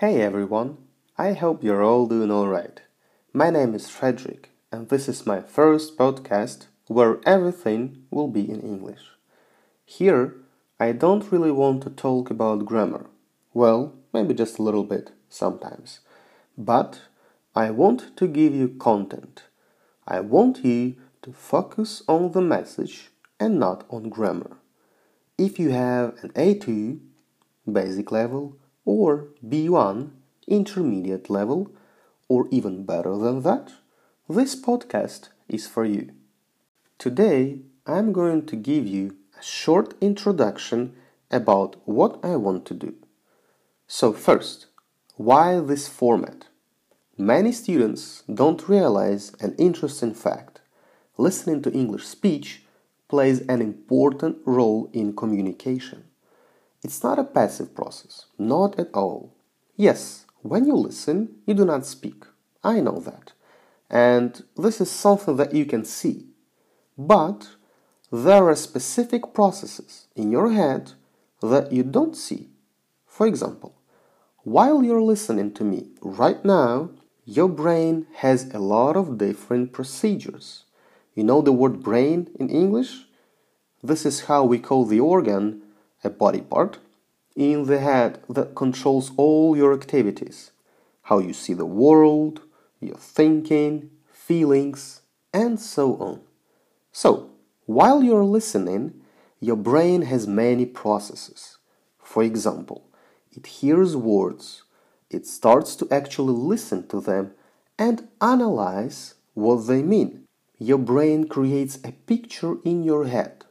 Hey everyone, I hope you're all doing alright. My name is Frederick, and this is my first podcast where everything will be in English. Here, I don't really want to talk about grammar. Well, maybe just a little bit sometimes. But I want to give you content. I want you to focus on the message and not on grammar. If you have an A2, basic level, or B1 intermediate level, or even better than that, this podcast is for you. Today, I'm going to give you a short introduction about what I want to do. So, first, why this format? Many students don't realize an interesting fact. Listening to English speech plays an important role in communication. It's not a passive process, not at all. Yes, when you listen, you do not speak. I know that. And this is something that you can see. But there are specific processes in your head that you don't see. For example, while you're listening to me right now, your brain has a lot of different procedures. You know the word brain in English? This is how we call the organ a body part, in the head that controls all your activities how you see the world, your thinking, feelings, and so on. So, while you're listening, your brain has many processes. For example, it hears words, it starts to actually listen to them and analyze what they mean. Your brain creates a picture in your head.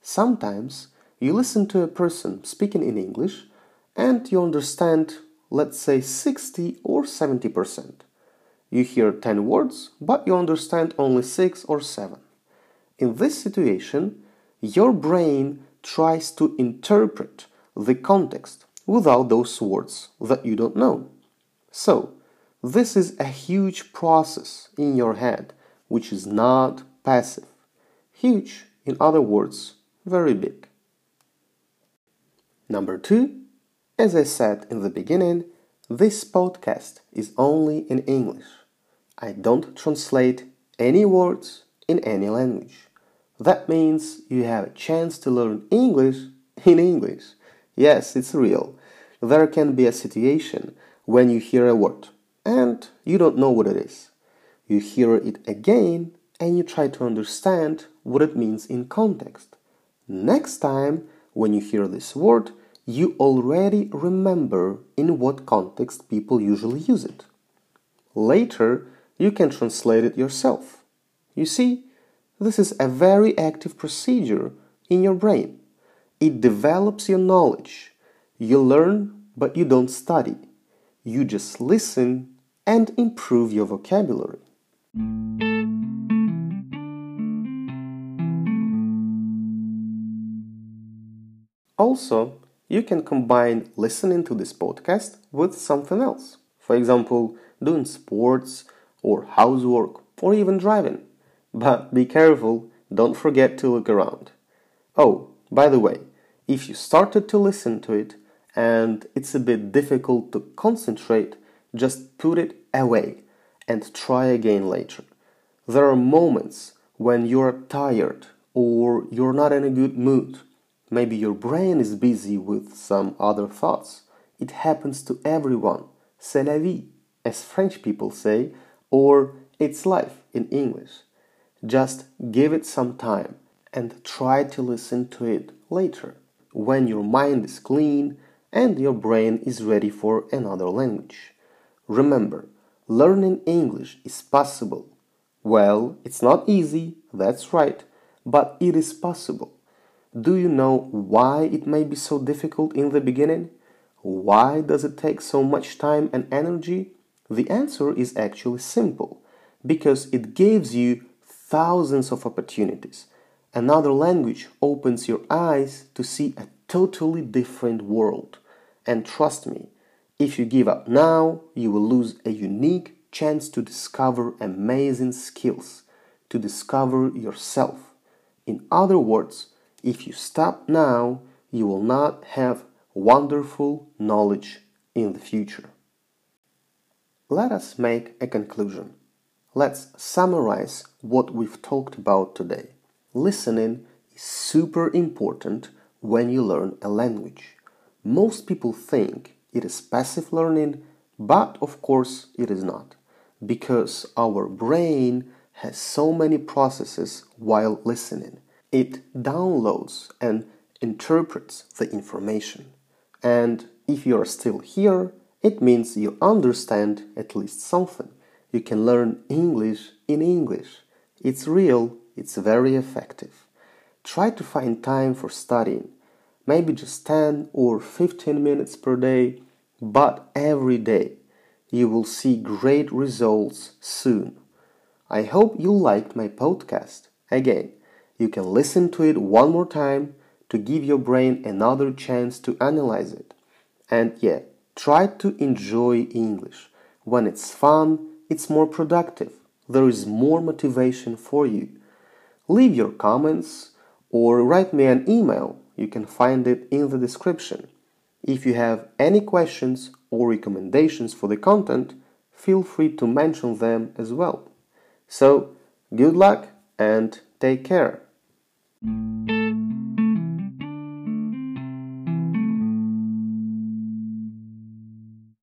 Sometimes you listen to a person speaking in English and you understand, let's say, 60 or 70%. You hear 10 words, but you understand only 6 or 7. In this situation, your brain tries to interpret the context without those words that you don't know. So, this is a huge process in your head which is not passive. Huge, in other words, very big. Number two, as I said in the beginning, this podcast is only in English. I don't translate any words in any language. That means you have a chance to learn English in English. Yes, it's real. There can be a situation when you hear a word and you don't know what it is. You hear it again and you try to understand what it means in context. Next time, when you hear this word, you already remember in what context people usually use it. Later, you can translate it yourself. You see, this is a very active procedure in your brain. It develops your knowledge. You learn, but you don't study. You just listen and improve your vocabulary. Also, you can combine listening to this podcast with something else. For example, doing sports or housework or even driving. But be careful, don't forget to look around. Oh, by the way, if you started to listen to it and it's a bit difficult to concentrate, just put it away and try again later. There are moments when you're tired or you're not in a good mood Maybe your brain is busy with some other thoughts. It happens to everyone. C'est la vie, as French people say, or it's life in English. Just give it some time and try to listen to it later when your mind is clean and your brain is ready for another language. Remember, learning English is possible. Well, it's not easy, that's right, but it is possible. Do you know why it may be so difficult in the beginning? Why does it take so much time and energy? The answer is actually simple because it gives you thousands of opportunities. Another language opens your eyes to see a totally different world. And trust me, if you give up now, you will lose a unique chance to discover amazing skills, to discover yourself. In other words, if you stop now, you will not have wonderful knowledge in the future. let us make a conclusion. Let's summarize what we've talked about today. Listening is super important when you learn a language. Most people think it is passive learning, but of course it is not, because our brain has so many processes while listening. It downloads and interprets the information. And if you are still here, it means you understand at least something. You can learn English in English. It's real, it's very effective. Try to find time for studying, maybe just 10 or 15 minutes per day, but every day. You will see great results soon. I hope you liked my podcast. Again, you can listen to it one more time to give your brain another chance to analyze it. And yeah, try to enjoy English. When it's fun, it's more productive. There is more motivation for you. Leave your comments or write me an email. You can find it in the description. If you have any questions or recommendations for the content, feel free to mention them as well. So, good luck and take care. Música